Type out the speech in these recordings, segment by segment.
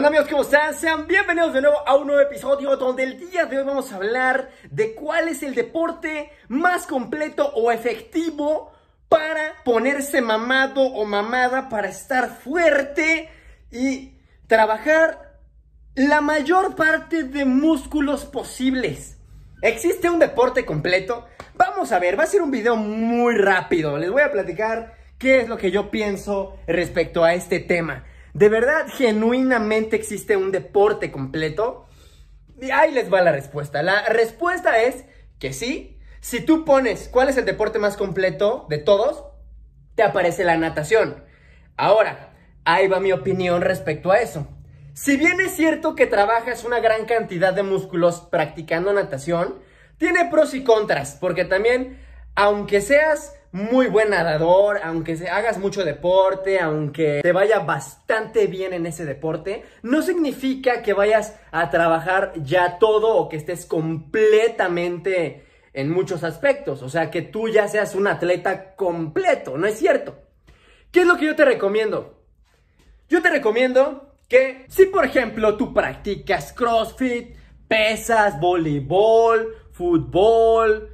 Hola amigos, ¿cómo están? Sean bienvenidos de nuevo a un nuevo episodio donde el día de hoy vamos a hablar de cuál es el deporte más completo o efectivo para ponerse mamado o mamada para estar fuerte y trabajar la mayor parte de músculos posibles. ¿Existe un deporte completo? Vamos a ver, va a ser un video muy rápido. Les voy a platicar qué es lo que yo pienso respecto a este tema. ¿De verdad, genuinamente existe un deporte completo? Y ahí les va la respuesta. La respuesta es que sí. Si tú pones cuál es el deporte más completo de todos, te aparece la natación. Ahora, ahí va mi opinión respecto a eso. Si bien es cierto que trabajas una gran cantidad de músculos practicando natación, tiene pros y contras, porque también, aunque seas muy buen nadador, aunque hagas mucho deporte, aunque te vaya bastante bien en ese deporte, no significa que vayas a trabajar ya todo o que estés completamente en muchos aspectos. O sea, que tú ya seas un atleta completo, ¿no es cierto? ¿Qué es lo que yo te recomiendo? Yo te recomiendo que si por ejemplo tú practicas CrossFit, pesas, voleibol, fútbol,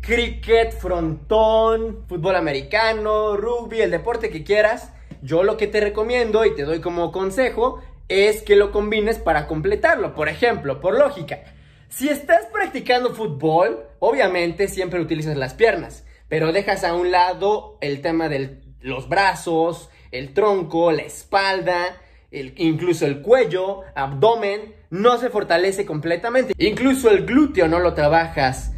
cricket, frontón, fútbol americano, rugby, el deporte que quieras, yo lo que te recomiendo y te doy como consejo es que lo combines para completarlo. Por ejemplo, por lógica, si estás practicando fútbol, obviamente siempre utilizas las piernas, pero dejas a un lado el tema de los brazos, el tronco, la espalda, incluso el cuello, abdomen, no se fortalece completamente. Incluso el glúteo no lo trabajas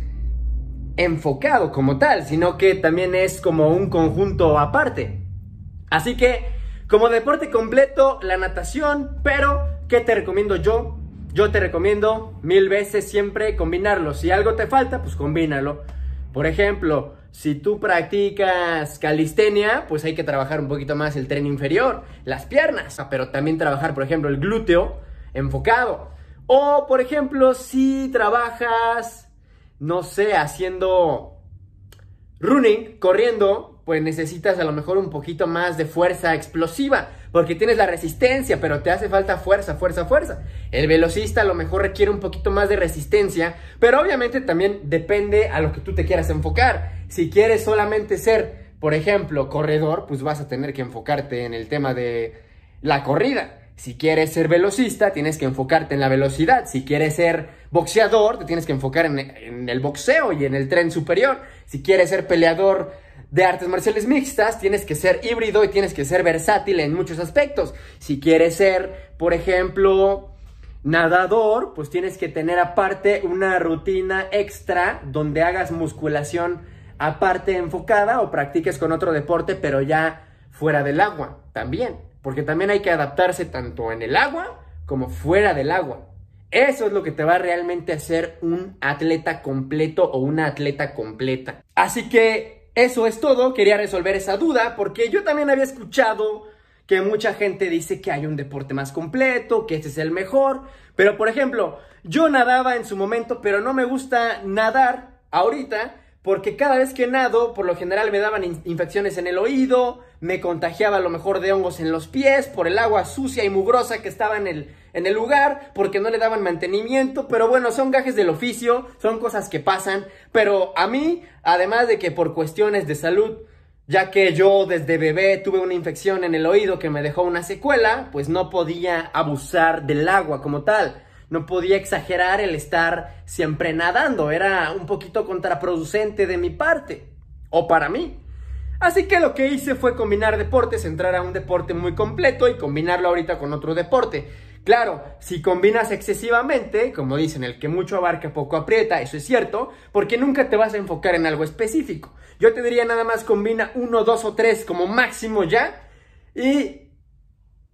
enfocado como tal, sino que también es como un conjunto aparte. Así que, como deporte completo, la natación, pero ¿qué te recomiendo yo? Yo te recomiendo mil veces siempre combinarlo. Si algo te falta, pues combínalo. Por ejemplo, si tú practicas calistenia, pues hay que trabajar un poquito más el tren inferior, las piernas, pero también trabajar, por ejemplo, el glúteo enfocado. O, por ejemplo, si trabajas no sé, haciendo running, corriendo, pues necesitas a lo mejor un poquito más de fuerza explosiva, porque tienes la resistencia, pero te hace falta fuerza, fuerza, fuerza. El velocista a lo mejor requiere un poquito más de resistencia, pero obviamente también depende a lo que tú te quieras enfocar. Si quieres solamente ser, por ejemplo, corredor, pues vas a tener que enfocarte en el tema de la corrida. Si quieres ser velocista, tienes que enfocarte en la velocidad. Si quieres ser boxeador, te tienes que enfocar en, el boxeo y en el tren superior. Si quieres ser peleador de artes marciales mixtas, tienes que ser híbrido y tienes que ser versátil en muchos aspectos. Si quieres ser, por ejemplo, nadador, pues tienes que tener aparte una rutina extra donde hagas musculación aparte enfocada o practiques con otro deporte, pero ya fuera del agua también porque también hay que adaptarse tanto en el agua como fuera del agua. Eso es lo que te va realmente a hacer un atleta completo o una atleta completa. Así que eso es todo, quería resolver esa duda porque yo también había escuchado que mucha gente dice que hay un deporte más completo, que este es el mejor, pero por ejemplo, yo nadaba en su momento, pero no me gusta nadar ahorita porque cada vez que nado, por lo general me daban infecciones en el oído, me contagiaba a lo mejor de hongos en los pies, por el agua sucia y mugrosa que estaba en el, en el lugar, porque no le daban mantenimiento, pero bueno, son gajes del oficio, son cosas que pasan, pero a mí, además de que por cuestiones de salud, ya que yo desde bebé tuve una infección en el oído que me dejó una secuela, pues no podía abusar del agua como tal no podía exagerar el estar siempre nadando, era un poquito contraproducente de mi parte, o para mí. Así que lo que hice fue combinar deportes, entrar a un deporte muy completo y combinarlo ahorita con otro deporte. Claro, si combinas excesivamente, como dicen, el que mucho abarca poco aprieta, eso es cierto, porque nunca te vas a enfocar en algo específico. Yo te diría nada más combina uno, dos o tres como máximo ya y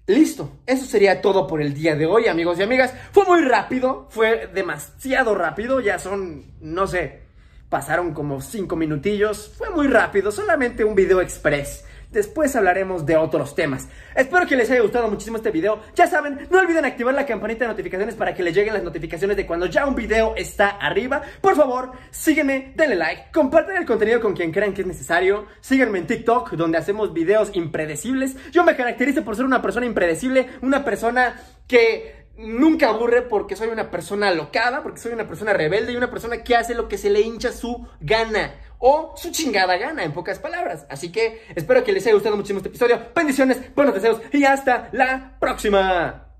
Listo, eso sería todo por el día de hoy, amigos y amigas. Fue muy rápido, fue demasiado rápido, ya son, no sé, pasaron como cinco minutillos. Fue muy rápido, solamente un video express. Después hablaremos de otros temas. Espero que les haya gustado muchísimo este video. Ya saben, no olviden activar la campanita de notificaciones para que les lleguen las notificaciones de cuando ya un video está arriba. Por favor, sígueme, denle like, compartan el contenido con quien crean que es necesario. Síganme en TikTok, donde hacemos videos impredecibles. Yo me caracterizo por ser una persona impredecible, una persona que nunca aburre porque soy una persona locada, porque soy una persona rebelde y una persona que hace lo que se le hincha su gana o su chingada gana, en pocas palabras. Así que espero que les haya gustado muchísimo este episodio. Bendiciones, buenos deseos y hasta la próxima.